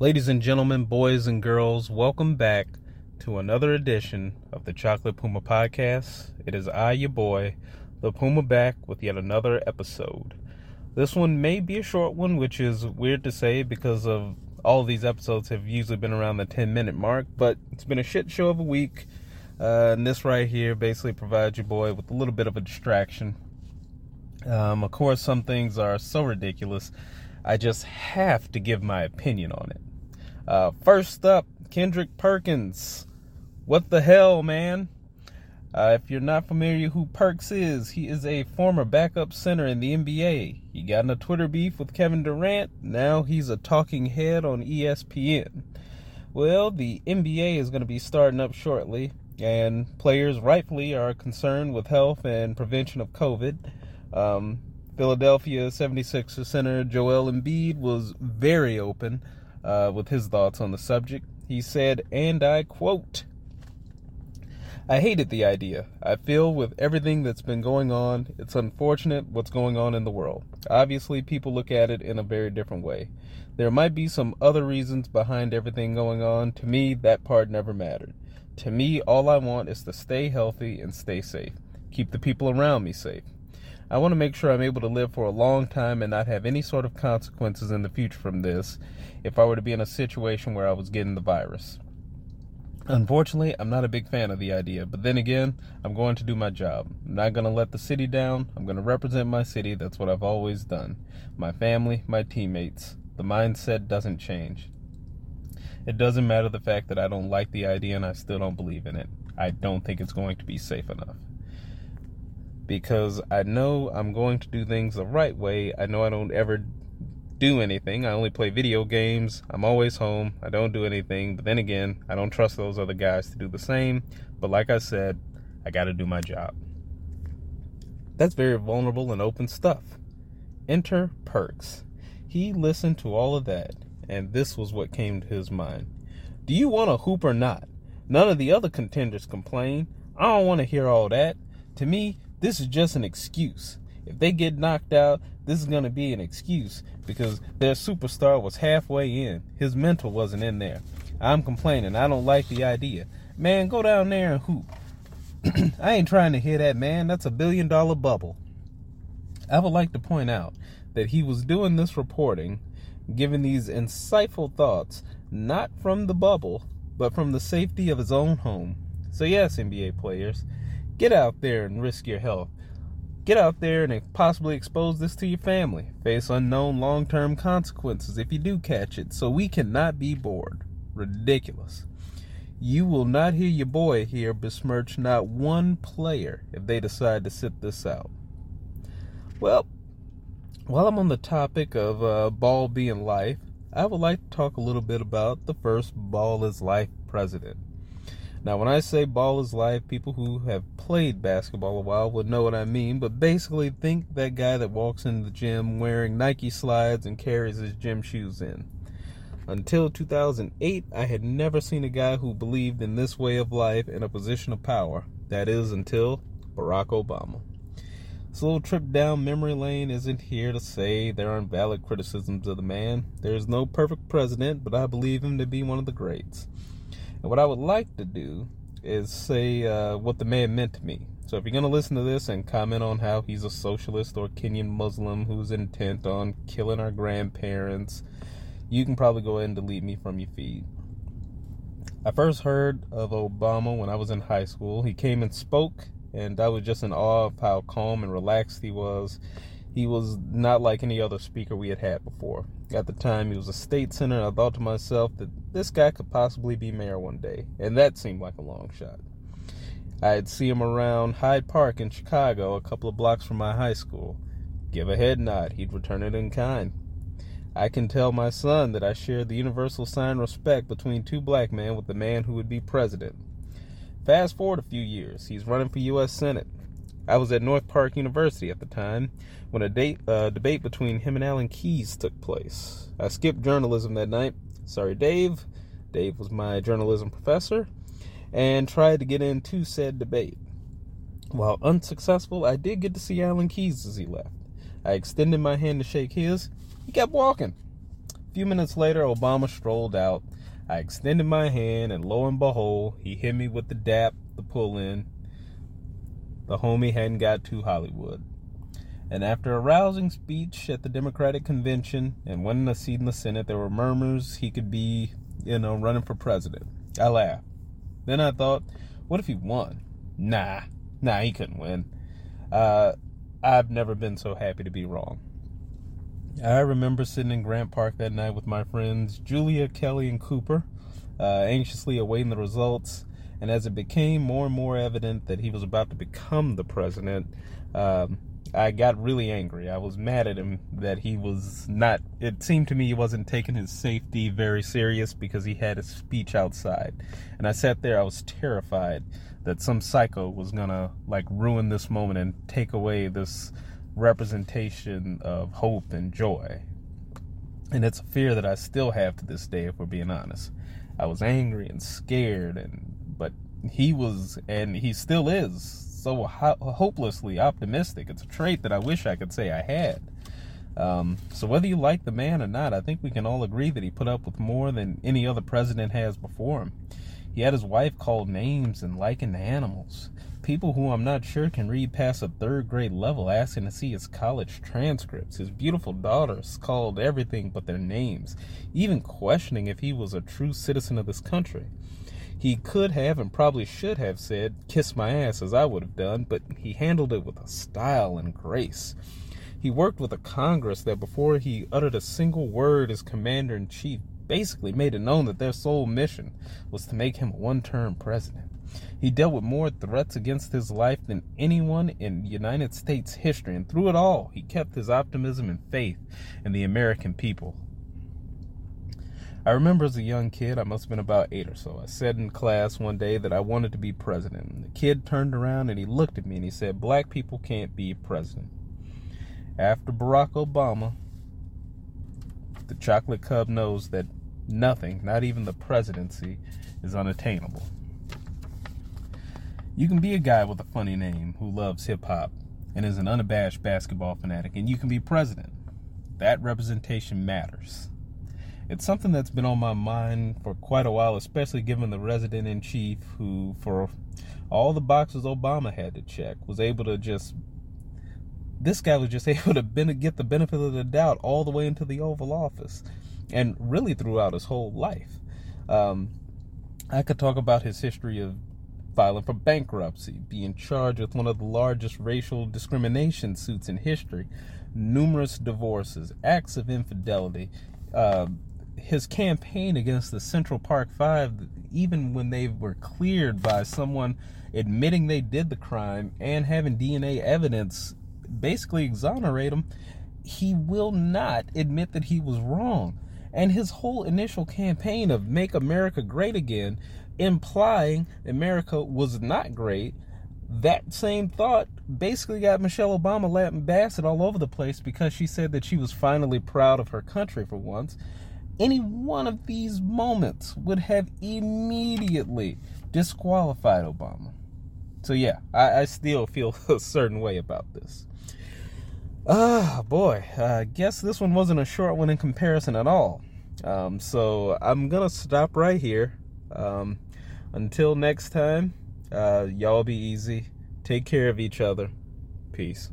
Ladies and gentlemen, boys and girls, welcome back to another edition of the Chocolate Puma Podcast. It is I, your boy, the Puma, back with yet another episode. This one may be a short one, which is weird to say because of all of these episodes have usually been around the 10 minute mark, but it's been a shit show of a week. Uh, and this right here basically provides your boy with a little bit of a distraction. Um, of course, some things are so ridiculous, I just have to give my opinion on it. Uh, first up, Kendrick Perkins. What the hell, man? Uh, if you're not familiar who Perks is, he is a former backup center in the NBA. He got in a Twitter beef with Kevin Durant. Now he's a talking head on ESPN. Well, the NBA is going to be starting up shortly, and players rightfully are concerned with health and prevention of COVID. Um, Philadelphia 76ers center Joel Embiid was very open uh, with his thoughts on the subject. He said, and I quote, I hated the idea. I feel with everything that's been going on, it's unfortunate what's going on in the world. Obviously, people look at it in a very different way. There might be some other reasons behind everything going on. To me, that part never mattered. To me, all I want is to stay healthy and stay safe. Keep the people around me safe. I want to make sure I'm able to live for a long time and not have any sort of consequences in the future from this if I were to be in a situation where I was getting the virus. Unfortunately, I'm not a big fan of the idea, but then again, I'm going to do my job. I'm not going to let the city down. I'm going to represent my city. That's what I've always done. My family, my teammates. The mindset doesn't change. It doesn't matter the fact that I don't like the idea and I still don't believe in it. I don't think it's going to be safe enough. Because I know I'm going to do things the right way. I know I don't ever do anything. I only play video games. I'm always home. I don't do anything. But then again, I don't trust those other guys to do the same. But like I said, I got to do my job. That's very vulnerable and open stuff. Enter Perks. He listened to all of that, and this was what came to his mind. Do you want a hoop or not? None of the other contenders complain. I don't want to hear all that. To me, this is just an excuse. If they get knocked out, this is going to be an excuse because their superstar was halfway in. His mental wasn't in there. I'm complaining. I don't like the idea. Man, go down there and hoop. I ain't trying to hear that, man. That's a billion dollar bubble. I would like to point out that he was doing this reporting, giving these insightful thoughts, not from the bubble, but from the safety of his own home. So, yes, NBA players, get out there and risk your health. Get out there and possibly expose this to your family. Face unknown long term consequences if you do catch it, so we cannot be bored. Ridiculous. You will not hear your boy here besmirch not one player if they decide to sit this out. Well, while I'm on the topic of uh, ball being life, I would like to talk a little bit about the first Ball is Life president. Now, when I say ball is life, people who have played basketball a while would know what I mean, but basically, think that guy that walks into the gym wearing Nike slides and carries his gym shoes in. Until 2008, I had never seen a guy who believed in this way of life in a position of power. That is, until Barack Obama. This little trip down memory lane isn't here to say there aren't valid criticisms of the man. There is no perfect president, but I believe him to be one of the greats. And what I would like to do is say uh, what the man meant to me. So if you're going to listen to this and comment on how he's a socialist or Kenyan Muslim who's intent on killing our grandparents, you can probably go ahead and delete me from your feed. I first heard of Obama when I was in high school. He came and spoke, and I was just in awe of how calm and relaxed he was he was not like any other speaker we had had before. At the time, he was a state senator. I thought to myself that this guy could possibly be mayor one day, and that seemed like a long shot. I'd see him around Hyde Park in Chicago, a couple of blocks from my high school. Give a head nod, he'd return it in kind. I can tell my son that I shared the universal sign of respect between two black men with the man who would be president. Fast forward a few years, he's running for U.S. Senate. I was at North Park University at the time when a date, uh, debate between him and Alan Keyes took place. I skipped journalism that night. Sorry, Dave. Dave was my journalism professor and tried to get into said debate. While unsuccessful, I did get to see Alan Keyes as he left. I extended my hand to shake his. He kept walking. A few minutes later, Obama strolled out. I extended my hand, and lo and behold, he hit me with the dap, the pull in. The homie hadn't got to Hollywood. And after a rousing speech at the Democratic convention and winning a seat in the Senate, there were murmurs he could be, you know, running for president. I laughed. Then I thought, what if he won? Nah, nah, he couldn't win. Uh, I've never been so happy to be wrong. I remember sitting in Grant Park that night with my friends Julia, Kelly, and Cooper, uh, anxiously awaiting the results. And as it became more and more evident that he was about to become the president, um, I got really angry. I was mad at him that he was not, it seemed to me he wasn't taking his safety very serious because he had a speech outside. And I sat there, I was terrified that some psycho was gonna like ruin this moment and take away this representation of hope and joy. And it's a fear that I still have to this day, if we're being honest. I was angry and scared, and but he was, and he still is, so ho- hopelessly optimistic. It's a trait that I wish I could say I had. Um, so whether you like the man or not, I think we can all agree that he put up with more than any other president has before him. He had his wife called names and likened to animals people who I'm not sure can read past a third grade level asking to see his college transcripts. His beautiful daughters called everything but their names, even questioning if he was a true citizen of this country. He could have and probably should have said, Kiss my ass, as I would have done, but he handled it with a style and grace. He worked with a Congress that before he uttered a single word as commander in chief basically made it known that their sole mission was to make him a one term president. He dealt with more threats against his life than anyone in United States history, and through it all, he kept his optimism and faith in the American people. I remember as a young kid, I must have been about eight or so, I said in class one day that I wanted to be president. And the kid turned around and he looked at me and he said, Black people can't be president. After Barack Obama, the chocolate cub knows that nothing, not even the presidency, is unattainable. You can be a guy with a funny name who loves hip hop and is an unabashed basketball fanatic, and you can be president. That representation matters. It's something that's been on my mind for quite a while, especially given the resident in chief who, for all the boxes Obama had to check, was able to just. This guy was just able to get the benefit of the doubt all the way into the Oval Office, and really throughout his whole life. Um, I could talk about his history of filing for bankruptcy, being charged with one of the largest racial discrimination suits in history, numerous divorces, acts of infidelity, uh, his campaign against the Central Park Five, even when they were cleared by someone admitting they did the crime and having DNA evidence basically exonerate him, he will not admit that he was wrong. And his whole initial campaign of Make America Great Again implying America was not great. That same thought basically got Michelle Obama lambasted all over the place because she said that she was finally proud of her country for once. Any one of these moments would have immediately disqualified Obama. So, yeah, I, I still feel a certain way about this. Ah, oh, boy, I guess this one wasn't a short one in comparison at all. Um, so, I'm going to stop right here. Um, until next time, uh, y'all be easy. Take care of each other. Peace.